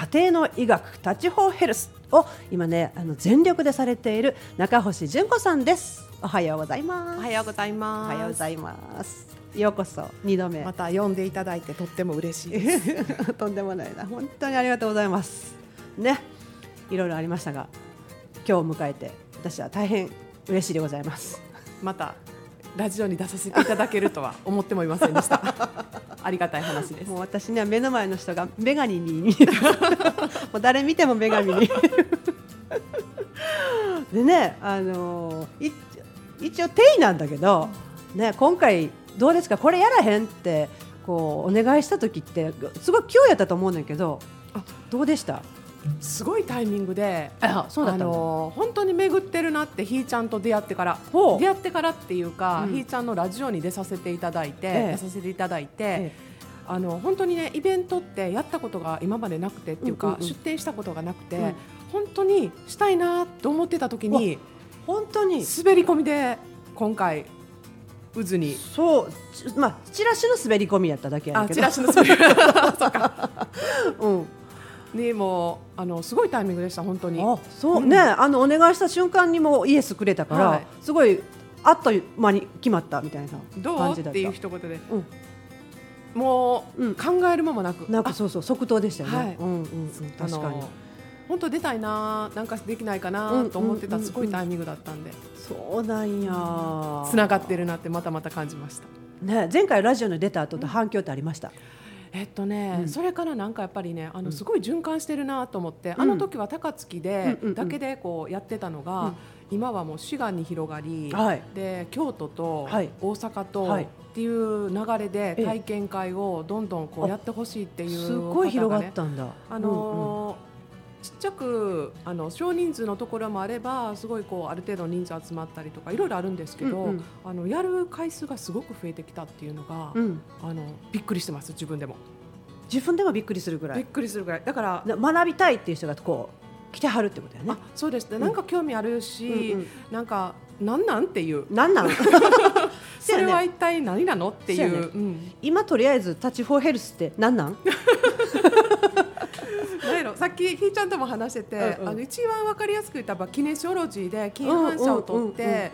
家庭の医学タッチフォーヘルスを今ねあの全力でされている中星純子さんです。おはようございます。おはようございおます。はようございます。ようこそ二度目。また呼んでいただいてとっても嬉しいです。とんでもないな。本当にありがとうございます。ね。いろいろありましたが今日を迎えて私は大変嬉しいでございます。またラジオに出させていただけるとは思ってもいませんでした。ありがたい話ですも。う私には目の前の人が女神に見えるもう誰見ても女神に でねあのい一応定位なんだけど、ね、今回どうですか？これやらへんってこうお願いした時ってすごい急やったと思うんだけどあどうでした？すごいタイミングで。あの本当に巡ってるなってひーちゃんと出会ってから出会ってからっていうか、うん。ひーちゃんのラジオに出させていただいて、ええ。出させていただいて、えあの本当にねイベントってやったことが今までなくてっていうか、うんうんうん。出店したことがなくて、うん。本当にしたいなと思ってた時に本当に。滑り込みで今回渦に。そう。ちまあチラシの滑り込みやっただけやけど。あチラシの滑り そうか。うんにもうあのすごいタイミングでした本当に。あそう、うん。ねあのお願いした瞬間にもうイエスくれたから、はい。すごいあっという間に決まったみたいなどう？感じだった。っていう一言で。うん。もう、うん考える間もなく。あなんかそうそう即答でしたよね、はい。うんうんうん、あ確かに。の本当出たいななんかできないかうんなと思ってうんうんうん。たすごいタイミングだったんで。そうなんや。つながってるなってまたまた感じました。ね前回ラジオに出た後と反響ってありました、えっとね、うん。それからなんかやっぱりねあうん。のすごい循環してるなと思って、うん。あの時は高槻でだけでこうやってたのが、うん。今はもう滋賀に広がり、はい。で京都とはい。大阪と、はい。っていう流れでええ。体験会をどんどんこあうやってほしいっていうすごい広がったんだ。あのーちっちゃくあの少人数のところもあればすごいこうある程度人数集まったりとかいろいろあるんですけど、うんうん。あのやる回数がすごく増えてきたっていうのが、うん。うんあのびっくりしてます自分でも、自分でもびっくりするぐらい。びっくりするぐらい。だからな学びたいっていう人がこう来てはるってことだよね。あそうですね、うん。なんか興味あるし、うんうん。なんかなんなんっていう。なんなん。それは一体何なのっていう。そうやね。うん。今とりあえずタッチフォーヘルスってなんなん？なんやろさっきひーちゃんとも話してて、うんうん。あの一番わかりやすく言ったらキネシオロジーで筋反射を取って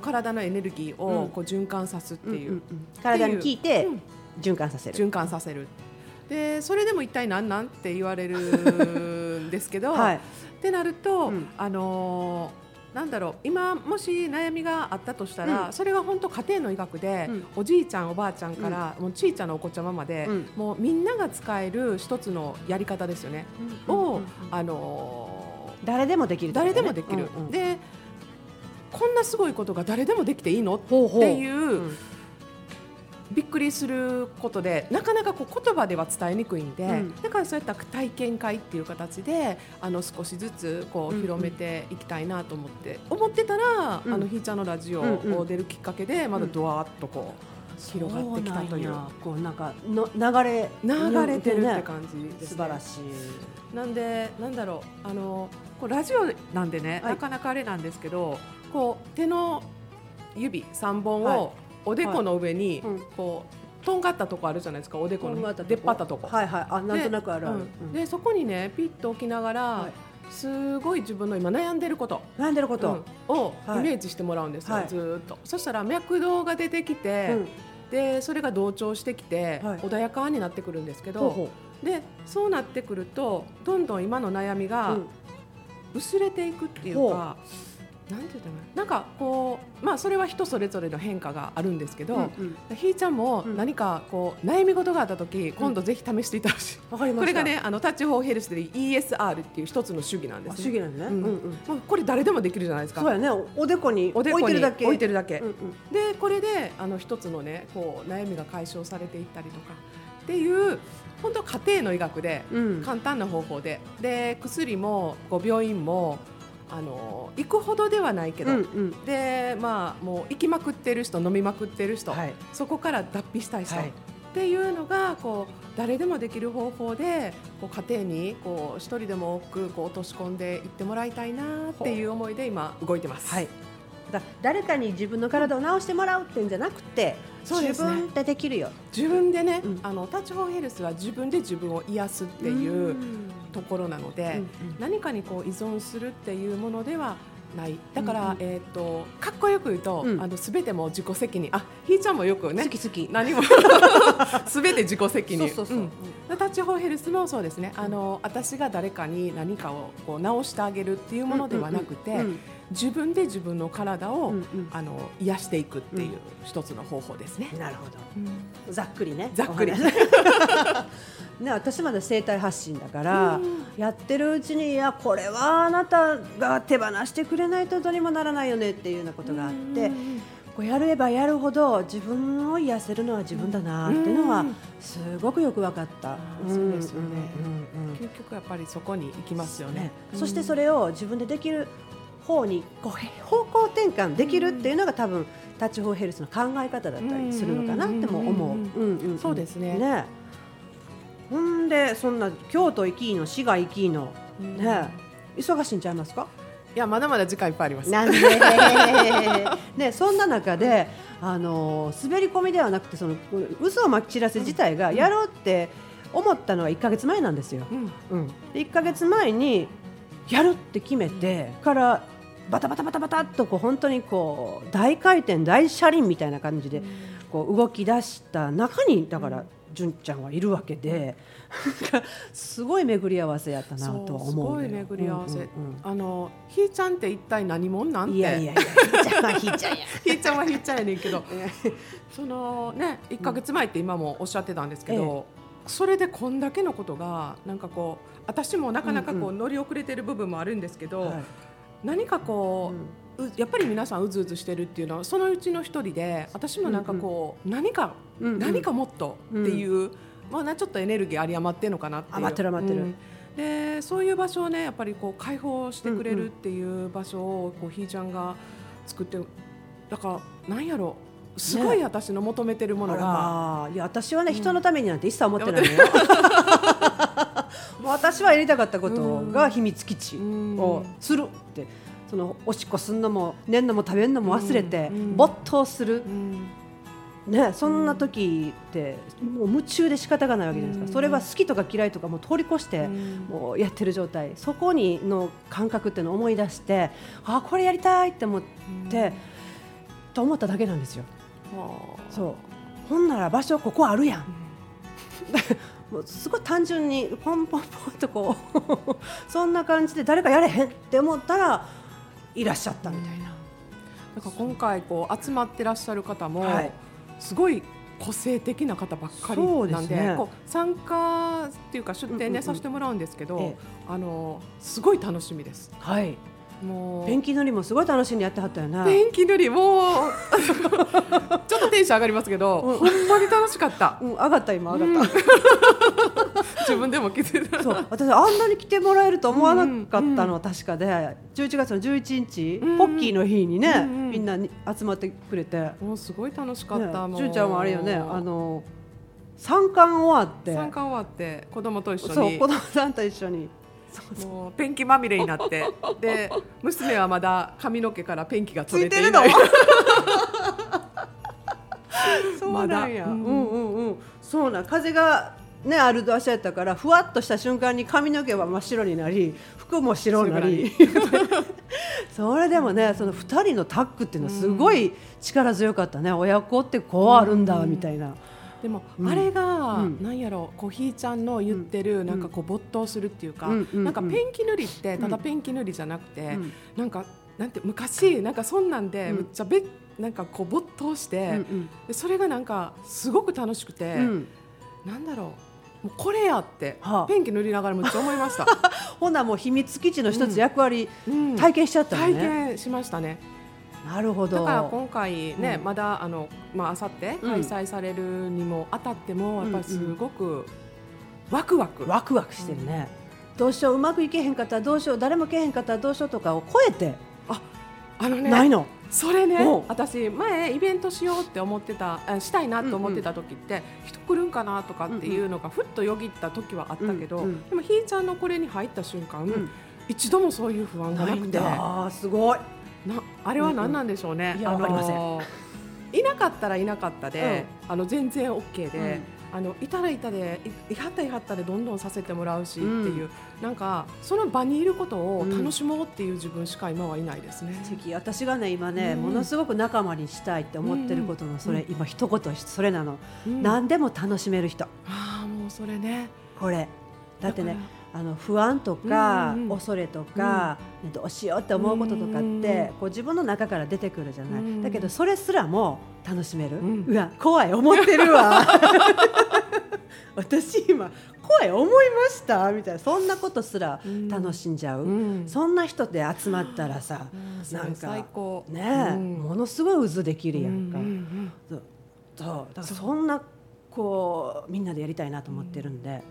体のエネルギーうん。をこう循環さすっていう、うんうんうん。体に効いてうん。循環させる、循環させる。でそれでも一体何なん？って言われるんですけど、はい。ってなると、うん。あのーなんだろう今もし悩みがあったとしたら、うん。それは本当家庭の医学で、うん。おじいちゃんおばあちゃんから、もうちいちゃなお子ちゃままで、うん。もうみんなが使える一つのやり方ですよね、うん。うん。うん。を、あの誰でもできるね。誰でもできる、うん。うん。でこんなすごいことが誰でもできていいの？っほうほう。ていう、うんびっくりすることでなかなかこう言葉では伝えにくいんで、うん。だからそういった体験会っていう形であの少しずつこうんううん。広めていきたいなと思って、思ってたら、うん。あのひーちゃんのラジオうんうん。を出るきっかけでまだドワーッとこう広がってきたという。こうなんかの流れ流れてるってね。感じです、ね、素晴らしい。なんでなんだろうあのこうラジオなんでね、はい。なかなかあれなんですけどこう手の指3本はい。をおでこの上に、うん。こうとんがったとこあるじゃないですかおでこの出っ張ったとこ。はいはい。あなんとなくあるでそこにねピッと置きながら、はい。すごい自分の今悩んでること、悩んでること、うん。をはい。イメージしてもらうんですよ、はい。ずーっと。そしたら脈動が出てきて、うん。でそれが同調してきて、はい。穏やかになってくるんですけどでそうなってくるとどんどん今の悩みうがうん。薄れていくっていうか、なんていうの？かななんかこうまあそれは人それぞれの変化があるんですけど、うんうん。ひーちゃんもうん。何かこう悩み事があった時、今度ぜひ試していただきわかりました。これがねあのタッチフォーヘルスで ESR っていう一つの主義なんであす、ね。主義なんだね、うんうん。うんまあこれ誰でもできるじゃないですか。そうやね。おおでこに置いてるだけ。置いてるだけ。うんうん。でこれであの一つのねこう悩みが解消されていったりとかっていう本当家庭の医学でうん。簡単な方法で。で薬もこう病院もあの行くほどではないけど、うんうん。でまあもう行きまくってる人飲みまくってる人、はい。そこから脱皮したい人、はい。っていうのがこう誰でもできる方法でこう家庭にこう一人でも多くこう落とし込んでいってもらいたいなっていう思いで今動いてます。はい。だ誰かに自分の体を治してもらうってんじゃなくて、ね。自分でできるよ。自分でね、うん。あのタッチフォーヘルスは自分で自分を癒すっていうところなので、うんうん。何かにこう依存するっていうものではない。だから、うんうん。えっ、とかっこよく言うと、うん。あのすべても自己責任。あひーちゃんもよくね。好き好き。何も。すべて自己責任。そうそうそう、ん。タッチフォーヘルスもそうですね。あの私が誰かに何かをこう直してあげるっていうものではなくて、うん自分で自分の体を、うんうん。あの癒していくっていう一つの方法ですね。なるほど。ざっくりね。ざっくりね私まだ生態発信だから、うん。やってるうちにいやこれはあなたが手放してくれないとどうにもならないよねっていうようなことがあって、うんこうやればやるほど自分を癒せるのは自分だなっていうのはうん。すごくよく分かった。うん。そうですよね。うんうんうん。究極やっぱりそこに行きますよね。ね。そしてそれを自分でできる方にこう方向転換できるっていうのが多分タッチフォーヘルスの考え方だったりするのかなっても思う。うんうんうん。そうですね。ねほんでそんな京都行きの滋賀行きのうん。ね忙しいんちゃいますか？いやまだまだ時間いっぱいあります。なんで？ねそんな中であの滑り込みではなくてその嘘をまき散らせ自体がやろうって思ったのは1か月前なんですよ。うん。うん、で1か月前にやるって決めてからバタバタバタバタっとこう本当にこう大回転大車輪みたいな感じでこう動き出した中にだから純ちゃんはいるわけですごい巡り合わせやったなとは思うすごい巡り合わせ。うんうんあのひーちゃんって一体何者なんて？うんいやいやいやひーちゃんはひーちゃんや。ひーちゃんはひーちゃんやねんけど、そのね一ヶ月前って今もおっしゃってたんですけど、それでこんだけのことがなんかこう私もなかなかこうう乗り遅れてる部分もあるんですけど、はい。何かこう、うやっぱり皆さんうずうずしてるっていうのはそのうちの一人で私もなんかこう、何か、うんうん。何かもっとっていう、まあなちょっとエネルギー有り余ってるのかなって余ってる余ってる。うん。でそういう場所をねやっぱりこう解放してくれるっていう場所をこうひーちゃんが作ってだからなんやろすごい私の求めてるものが、まあいや私はね、うん。人のためになんて一切思ってないのよ。私はやりたかったことが秘密基地をするって。そのおしっこすんのも寝んのも食べるのも忘れて、没頭する。うん。ねそんな時ってもう夢中で仕方がないわけじゃないですか、うん。それは好きとか嫌いとかもう通り越して、うん。もうやってる状態。そこにの感覚っていうのを思い出してあこれやりたいって思って、と思っただけなんですよ。はあ。そう。ほんなら場所ここあるやん。もうすごい単純にポンポンポンとこう そんな感じで誰かやれへんって思ったらいらっしゃったみたいな。だから今回こう集まってらっしゃる方も、はい。すごい個性的な方ばっかりなんでこう参加っていうか出展ね、させてもらうんですけど、ええ。あのすごい楽しみです。はい、もう。ペンキ塗りもすごい楽しんでやってはったよな。ペンキ塗りもう ちょっとテンション上がりますけど、うん。ほんまに楽しかった。うん、上がった今上がった、自分でも気づいた。そう私あんなに来てもらえると思わなかったのは確かで、11月の11日、うんポッキーの日にね、うんうんみんなに集まってくれて、ね、もうすごい楽しかった、もう。ちゃんはあれよねあの参観終わって。参観終わって子供と一緒に。そう子供さんと一緒にもうペンキまみれになって。で娘はまだ髪の毛からペンキが取れていついてないる そうなんや、うん。うんうんそうなん風がねある場所やったからふわっとした瞬間に髪の毛は真っ白になり服も白になり。それでもねその2人のタッグっていうのはすごい力強かったね、親子ってこうあるんだみたいな、でも、うん。あれが、うん。なんやろコーヒーちゃんの言ってる、なんかこう没頭するっていうか、なんかペンキ塗りってただペンキ塗りじゃなくて、なんかなんて昔なんかそんなんでうん。むっちゃべなんかこう没頭して、でそれがなんかすごく楽しくて、うん。なんだろうもうこれやって、はあ。ペンキ塗りながらむっちゃ思いました、ほんならもう秘密基地の一つ役割、うん。体験しちゃったよ体ね、験しましたねなるほど。だから今回ね、うん。まだあのまあ明後日うん。開催されるにもあたっても、うんやっぱりすごくワクワク、ワクワクしてるね、どうしよううまくいけへんかったらどうしよう誰もけへんかったらどうしようとかを超えて。あのねないの、それね私前イベントしようって思ってたあしたいなと思ってた時って、人来るんかなとかっていうのがふっとよぎった時はあったけど、うんうんでもひーちゃんのこれに入った瞬間、うん。一度もそういう不安がなくて。ないんだすごい、なあれは何なんでしょうね。うんいやあのわかりませいなかったらいなかったで、あの全然 OK で、うん。あのいたらいたでいいはったいはったでどんどんさせてもらうしってうん。いう、なんかその場にいることをうん楽しもうっていう自分しか今はいないですね。次私がね今ね、うん。ものすごく仲間にしたいって思ってることのそれ、うん今一言それなの、うん。何でも楽しめる人。ああもうそれね。これ。だってねだあの不安とか、うんうん恐れとか、ねどうしようって思うこととかって、うん。こう自分の中から出てくるじゃない、うん。だけどそれすらも楽しめる、うん。わ怖い思ってるわ。私今怖い思いました？みたいな。そんなことすら楽しんじゃう、うん。そんな人で集まったらさ、うん。なんかねものすごい渦できるやんか、そう。だからそんなこうみんなでやりたいなと思ってるんで、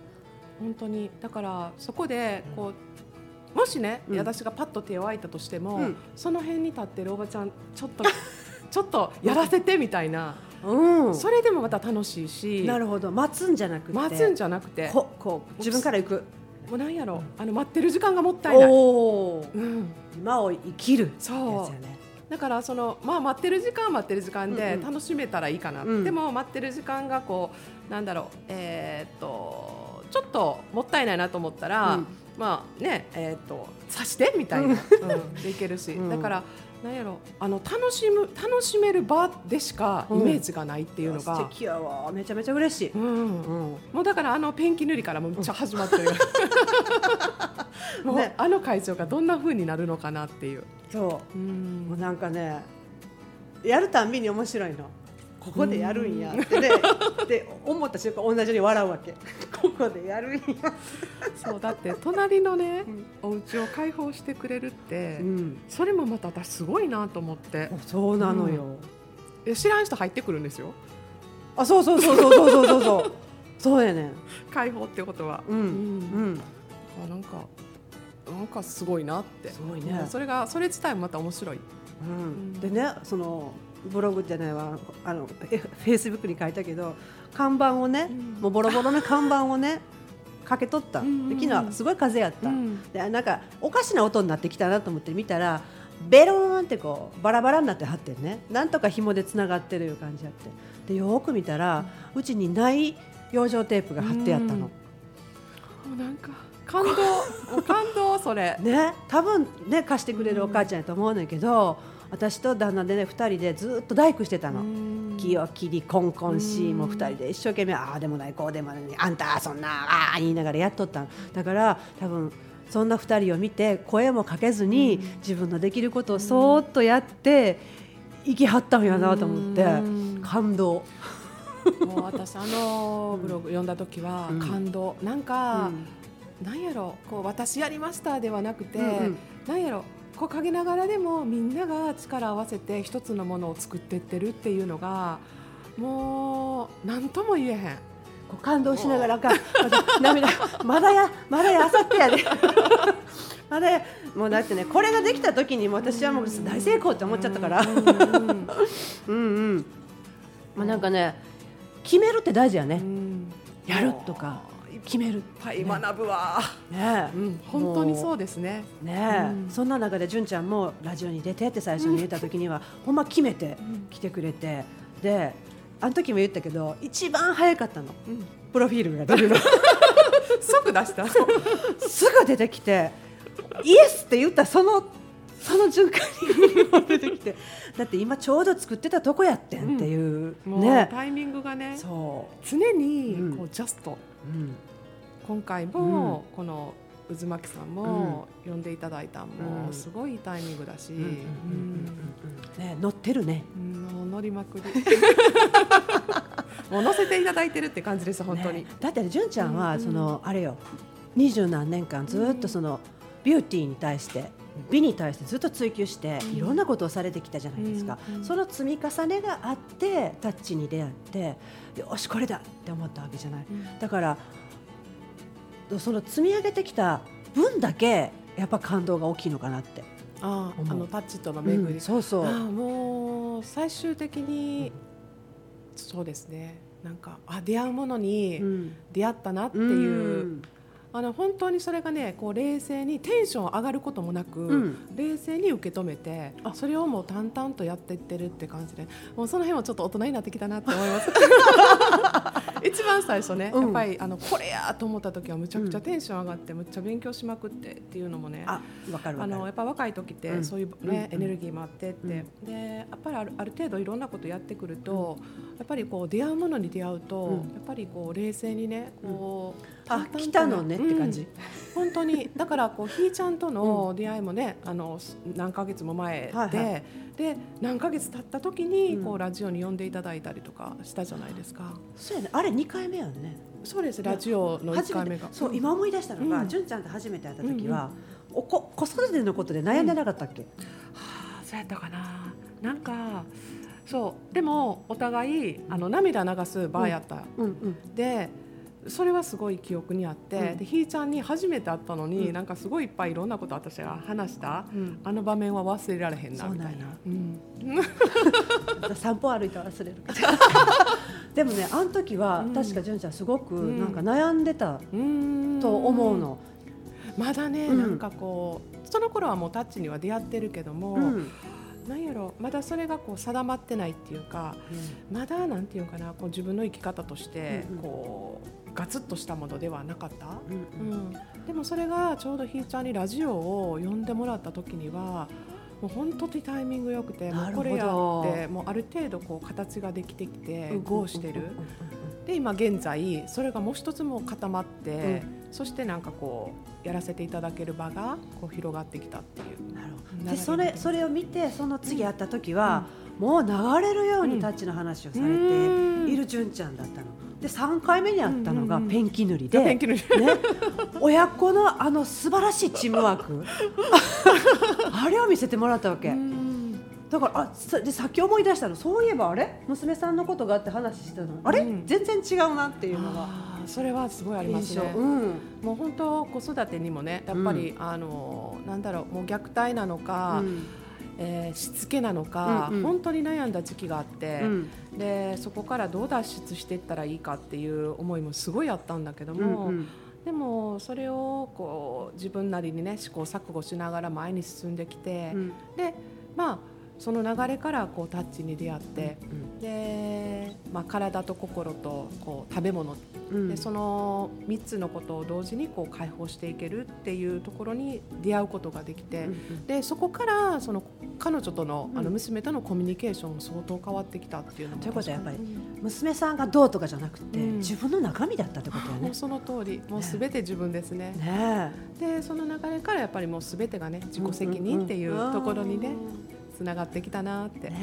本当に。だからそこでこうもしね、うん。私がパッと手を空いたとしても、うん。その辺に立ってるおばちゃんちょっと ちょっとやらせてみたいな、うん。それでもまた楽しいし。なるほど。待つんじゃなくて。待つんじゃなくて。ここう自分から行く。もうなんやろ。あの待ってる時間がもったいない、おおうん、今を生きるそう。やつやね。だからその、まあ、待ってる時間は待ってる時間でうんうん。楽しめたらいいかな、うん。でも待ってる時間がこうなんだろう。えーっとちょっともったいないなと思ったら、うん。まあねえーっと刺してみたいな、うん。でいけるし、うん。だからなんやろ。あの楽しむ楽しめる場でしかイメージがないっていうのが、素敵やわ。めちゃめちゃ嬉しい、うんうん。もうだからあのペンキ塗りからもめっちゃ始まってる、もう、ねあの会場がどんな風になるのかなっていう。そう。うん。もうなんかねやるたんびに面白いのここでやるんやってね。って思った瞬間同じように笑うわけ。ここでやるんや。そうだって隣のね、うん、お家を開放してくれるって、うん、それもまた私すごいなと思って。そうなのよ、うん、知らん人入ってくるんですよ？あそうそうそうそうそうそうそう。そうやね開放ってことは。うんうん、うん、あなんかなんかすごいなって。すごいね。それがそれ自体もまた面白い。うん、でねそのブログじゃないわ。あのフェイスブックに書いたけど看板をね、うん。もうボロボロの看板をねかけとった、うんう昨日すごい風やった、うん。でなんかおかしな音になってきたなと思って見たらベローンってこうバラバラになってはってんね。なんとか紐でつながってるいう感じやって。でよーく見たらうちにない養生テープが貼ってあったの、もうなんか感動。感動それ。ね多分ね貸してくれるお母ちゃんやと思うねんけど、私と旦那でね2人でずっと大工してたの。木を切りコンコンし、うん。もう2人で一生懸命ああでもないこうでもないあんたそんなああ言いながらやっとったの。だから多分そんな2人を見て声もかけずに、うん。自分のできることをそーっとやって生きはったんやなと思って、うん。感動、もう私あのブログ読んだ時はうん。感動、なんか、なんやろこう私やりましたではなくて、うんうん。なんやろこう陰ながらでもみんなが力を合わせて一つのものを作っていってるっていうのがもう何とも言えへん。こう感動しながらか涙まだやまだやあさってやでまだやもうだってねこれができた時にもう私はもう大成功って思っちゃったから。うんうん。まあなんかね、決めるって大事やね。うんやるとか決める。いっぱい学ぶわ、ね。うん、本当にそうですね。え。ねえ、うん。そんな中で純ちゃんもラジオに出てって最初に言った時には、ほんま決めてうん来てくれて、で、あの時も言ったけど、一番早かったの。うん。プロフィールが出るの。即出した。すぐ出てきて、イエスって言ったその。その瞬間に出てきて。だって今ちょうど作ってたとこやってんっていう、もうね。タイミングがねそ常にうん。こうジャスト、う、うん、今回もこの渦巻さんも呼んでいただいたんもうん。すごいタイミングだし、ね乗ってるね。うん乗りまくり。もう乗せていただいてるって感じです本当に、ね。だって純ちゃんは、うんそのあれよ。二十何年間ずっとその、ビューティーに対して美に対してずっと追求して、うん。いろんなことをされてきたじゃないですか、うんうんその積み重ねがあってタッチに出会ってよしこれだって思ったわけじゃない。だからその積み上げてきた分だけやっぱ感動が大きいのかなってああのタッチとの巡り、うんそうそう。もう最終的に、そうですね。なんかあ出会うものにうん。出会ったなってういうんあの本当にそれがねこう冷静にテンション上がることもなく、うん。冷静に受け止めてあ。それをもう淡々とやっていってるって感じでもうその辺もちょっと大人になってきたなって思います 一番最初ね、うん。やっぱりあのこれやと思った時はむちゃくちゃテンション上がってむっちゃ勉強しまくってっていうのもねあのやっぱ若い時っうん。てそういう、ねうんエネルギーもあってって、でやっぱりあるある程度いろんなことやってくると、やっぱりこう出会うものに出会うと、うん。やっぱりこう冷静にねこう、あ来たのねって感じ、うん。本当に。だからこうひーちゃんとの出会いもね、あの何ヶ月も前で、で何ヶ月経った時にうん。こうラジオに呼んでいただいたりとかしたじゃないですか。そうやね。あれ2回目やんね。そうです。ラジオの1初めて。回目が。そう今思い出したのが、うん。純ちゃんと初めて会った時は、おこ子育てのことで悩んでなかったっけ、はあ、そうやったかな。なんかそう。でもお互いあの涙流す場合やった、うんうん。でそれはすごい記憶にあって、うん。でひーちゃんに初めて会ったのに、うん。なんかすごいいっぱいいろんなこと私が話した、うん。あの場面は忘れられへんなみたいな。うん。散歩歩いたら忘れる でもねあの時は、うん。確か純ちゃんすごくん。なんか悩んでたうん。と思うの、まだね、うん。なんかこうその頃はもうタッチには出会ってるけども、うん。なんやろまだそれがこう定まってないっていうかまだなんていうかなこう自分の生き方としてうんうん。こうガツッとしたものではなかった、うんうん。うん、でもそれがちょうどひーちゃんにラジオを呼んでもらった時にはもう本当にタイミングよくてもうこれやってもうある程度こう形ができてきて合してる。で今現在それがもう一つも固まって、そしてなんかこうやらせていただける場がこう広がってきたっていう。なるほど。でそれそれを見てその次会った時は、もう流れるようにタッチの話をされている純ちゃんだったの。で3回目に会ったのがうんうんうん。ペンキ塗りで、ね、親子のあの素晴らしいチームワークあれを見せてもらったわけ。だからあさでさっき思い出したの。そういえばあれ？娘さんのことがあって話してたの。あれ、うん全然違うなっていうのが。それはすごいありますね。うん。もう本当子育てにもねやっぱり、あのなんだろうもう虐待なのか、うんえーしつけなのか、うんうん。本当に悩んだ時期があって、うん。でそこからどう脱出していったらいいかっていう思いもすごいあったんだけども、うんでもそれをこう自分なりにね試行錯誤しながら前に進んできて、うん。でまあその流れからこうタッチに出会って、うん。で、まあ、体と心とこう食べ物うん。でその3つのことを同時にこう解放していけるっていうところに出会うことができて、うんでそこからその彼女との,、あうん。の娘とのコミュニケーションも相当変わってきたっていうのもということはやっぱりうん。娘さんがどうとかじゃなくて、うん。自分の中身だったってことよね。もう。その通り。もうすべて自分ですね。ねでその流れからやっぱりもうすべてがね自己責任っていうところにねつながってきたなって、ね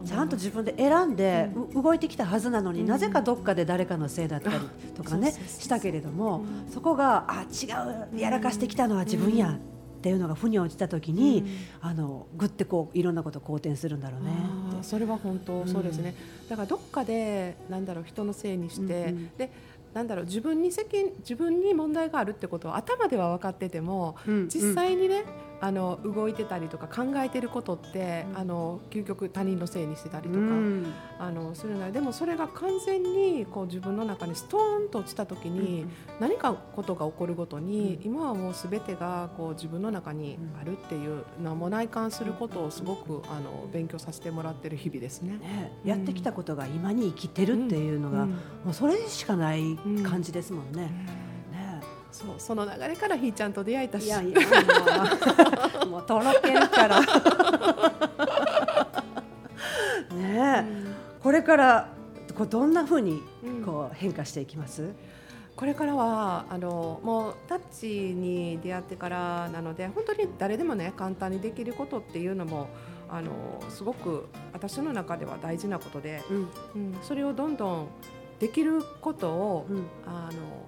うん。ちゃんと自分で選んで、う動いてきたはずなのに、うん。なぜかどっかで誰かのせいだったりとかねしたけれども、うん。そこがあ違うやらかしてきたのは自分や、っていうのが腑に落ちた時に、あのぐってこういろんなことを好転するんだろうねそれは本当そうですね、だからどっかでなんだろう人のせいにして、うんうん。でなんだろう自分に責任自分に問題があるってことは頭では分かっててもうん。実際にね、あの動いてたりとか考えてることって、うん。あの究極他人のせいにしてたりとか、うん。あのするなでもそれが完全にこう自分の中にストーンと落ちた時に、何かことが起こるごとに、うん。今はもうすべてがこう自分の中にあるっていう名も内観することをすごくあの勉強させてもらってる日々ですね。ね、やってきたことが今に生きてるっていうのが、うん。もうそれしかない感じですもんね。ねそうその流れからひーちゃんと出会えたし。いやいやもう もうとろけるから。ねえ、これからこうどんな風にうん。こう変化していきます、これからはあのもうタッチに出会ってからなので本当に誰でもね簡単にできることっていうのもあのすごく私の中では大事なことで、うん。うん、それをどんどんできることを、うん。あの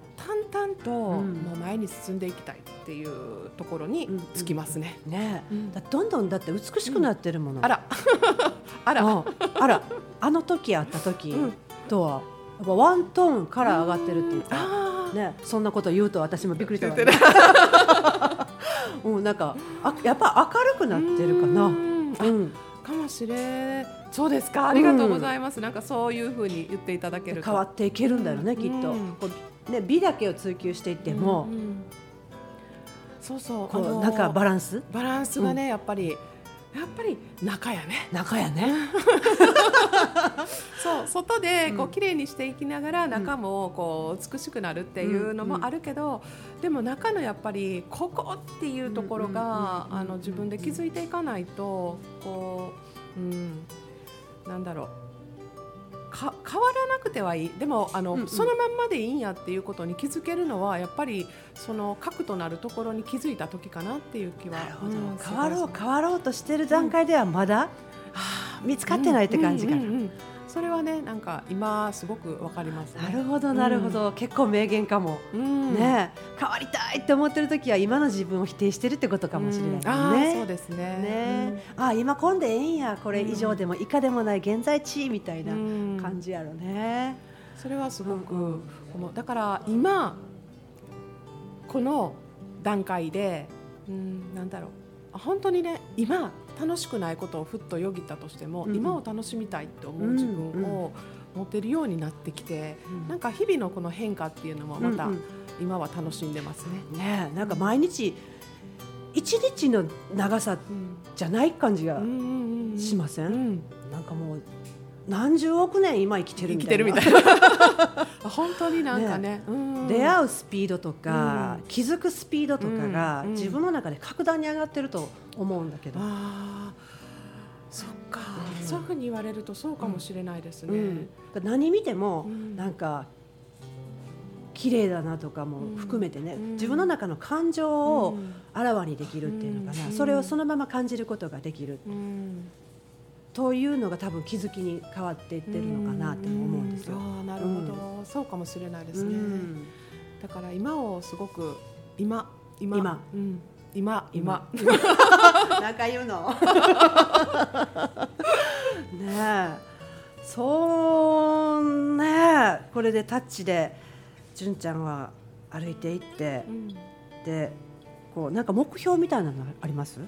淡々とうん。もう前に進んでいきたいっていうところにつきますね。ね。えうん。だどんどんだって美しくなってるもの、あら。あら、うん。あら。あの時会った時うん。とはやっぱワントーンから上がってるっていう。か。ね、そんなこと言うと私もびっくりしたわ、言ね。うん、なんかあやっぱ明るくなってるかな。ううん。ん、かもしれんそうですかありがとうございます、なん。かそういうふうに言っていただけると変わっていけるんだよね、きっとうん。こうね美だけを追求していっても、うんうん。そうそうこあのうなんかバランス？バランスがね、やっぱりやっぱり中やね。中やね。そう外でこううん綺麗にしていきながら中もこう美しくなるっていうのもあるけど、でも中のやっぱりここっていうところがうんうんうんうん。あの自分で気づいていかないとこう、うん、なんだろうか変わらなくてはいい。でもあの、うんうん。そのまんまでいいんやっていうことに気づけるのはやっぱりその核となるところに気づいた時かなっていう気はうん変わろう変わろうとしてる段階ではまだ見つかってないって感じかな。うんうんうんなんか今すごくわかりますね。なるほどなるほど、結構名言かも。うん。ね。え変わりたいって思ってる時は今の自分を否定してるってことかもしれないうん。あそうですね。ね。あ今こんでええんやこれ以上でも以下でもない現在地みたいなうん。感じやろね。それはすごくうんうん。思う。だから今この段階で、うん、なんだろう。あ本当にね今楽しくないことをふっとよぎったとしても、うん。うん今を楽しみたいって思う自分を持てるようになってきて、なんか日々のこの変化っていうのもまたうんうん。今は楽しんでますね。ねえなんか毎日一日の長さじゃない感じがしません、うん。なんかもう何十億年今生きてる生みたいな。きてるみたいな。本当になんかね。うん。出会うスピードとか、うん。気づくスピードとかが、うん。うん。自分の中で格段に上がってると思うんだけど、そっか、うん。そういうふうに言われるとそうかもしれないですね、うん。何見ても、うん。なんか綺麗だなとかも含めてね、うん。自分の中の感情をうん。あらわにできるっていうのかな、うん。それをそのまま感じることができる。うんというのが多分気づきに変わっていってるのかなって思うんですよ。ああなるほど、そうかもしれないですね、うん。だから今をすごく今今。今。うん、今今。なんか言うの。ねえ。そうね。これでタッチで純ちゃんは歩いていって。うん。でこうなんか目標みたいなのあります？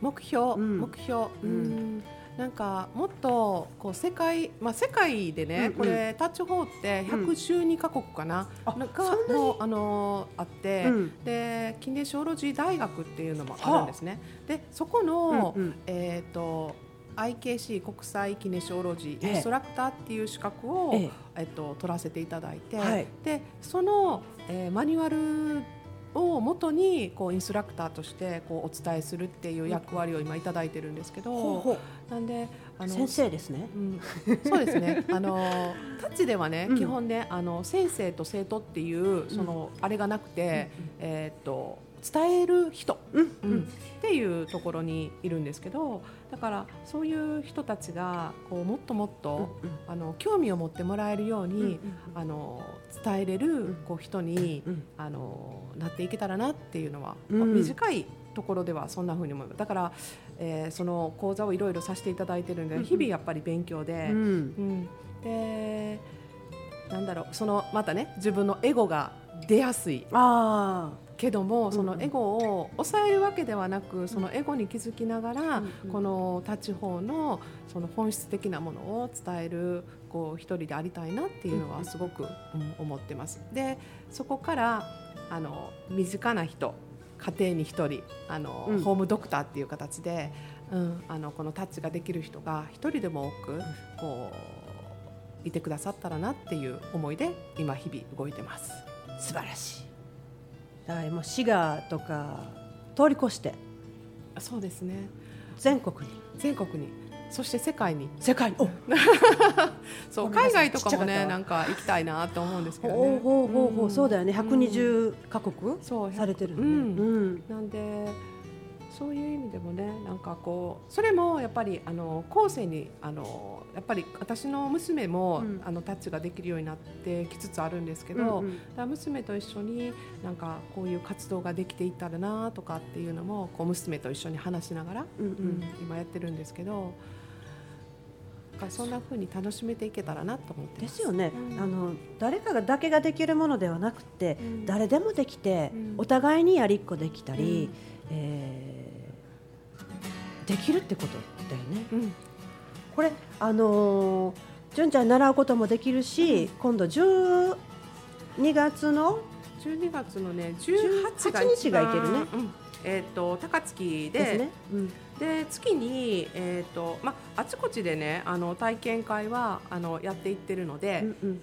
目標、うん。目標、ううんん、なんかもっとこう世界、まあ世界でね、うんうん。これタッチ法って112カ国かな、あなんあのーあって、うん。でキネシオロジー大学っていうのもあるんですね。でそこの、うんうん。えっ、と IKC 国際キネシオロジええーインストラクターっていう資格を、ええ。っと取らせていただいて、はい。でその、えーマニュアルを元にこうインストラクターとしてこうお伝えするっていう役割を今いただいてるんですけど、ほうほなんであうの先生ですね。うん、そうですね。あのタッチではね、うん。基本ね、あの先生と生徒っていうその、あれがなくて、えーっと伝える人、うんううん。んっていうところにいるんですけど、だからそういう人たちがこうもっともっと、あの興味を持ってもらえるように、あの伝えれるこう人に、うん。あのなっていけたらなっていうのは、うん。まあ短いところではそんな風に思います。だから、えーその講座をいろいろさせていただいてるんで、うん日々やっぱり勉強で。うん。うん、でなんだろうそのまたね自分のエゴが出やすい。あけどもんそのエゴを抑えるわけではなくそのエゴに気づきながら、うんうん。このタッチ法のその本質的なものを伝えるこう一人でありたいなっていうのはすごく、うん思ってます。でそこからあの身近な人家庭に一人あの、うん。ホームドクターっていう形で、うん、あのこのタッチができる人が一人でも多くこういてくださったらなっていう思いで今日々動いてます。あ素晴らしい。だからもう滋賀とか通り越して。そうですね。全国に。全国にそして世界に。世界 そう海外とかもねなんか行きたいなと思うんですけどほうね。ほうほうほう、ん。そうだよね。120カ国そうされてるうん。うん。なんでそういう意味でもねなんかこうそれもやっぱりあの後世にあのやっぱり私の娘も、うん。あのタッチができるようになってきつつあるんですけど、うんうん。娘と一緒になんかこういう活動ができていったらなとかっていうのもこう娘と一緒に話しながら、うんううんん今やってるんですけど。だからそんな風に楽しめていけたらなと思ってまですよね、うん。あの誰かがだけができるものではなくて、うん。誰でもできて、うん。お互いにやりっこできたり、うんえーできるってことだよね。うん。これあのー純ちゃん習うこともできるし、今度10 2月の？12月のね18が18日がいけるね。うん。えっ、と高槻で。ですね。うん。で月にえっ、とまああちこちでねあの体験会はあのやっていってるので、うんうん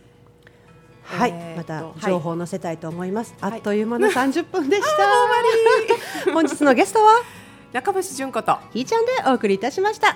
はい、えーまた情報を載せたいと思います。はいあっという間の 30分でした。本日のゲストは？中橋純子とひーちゃんでお送りいたしました。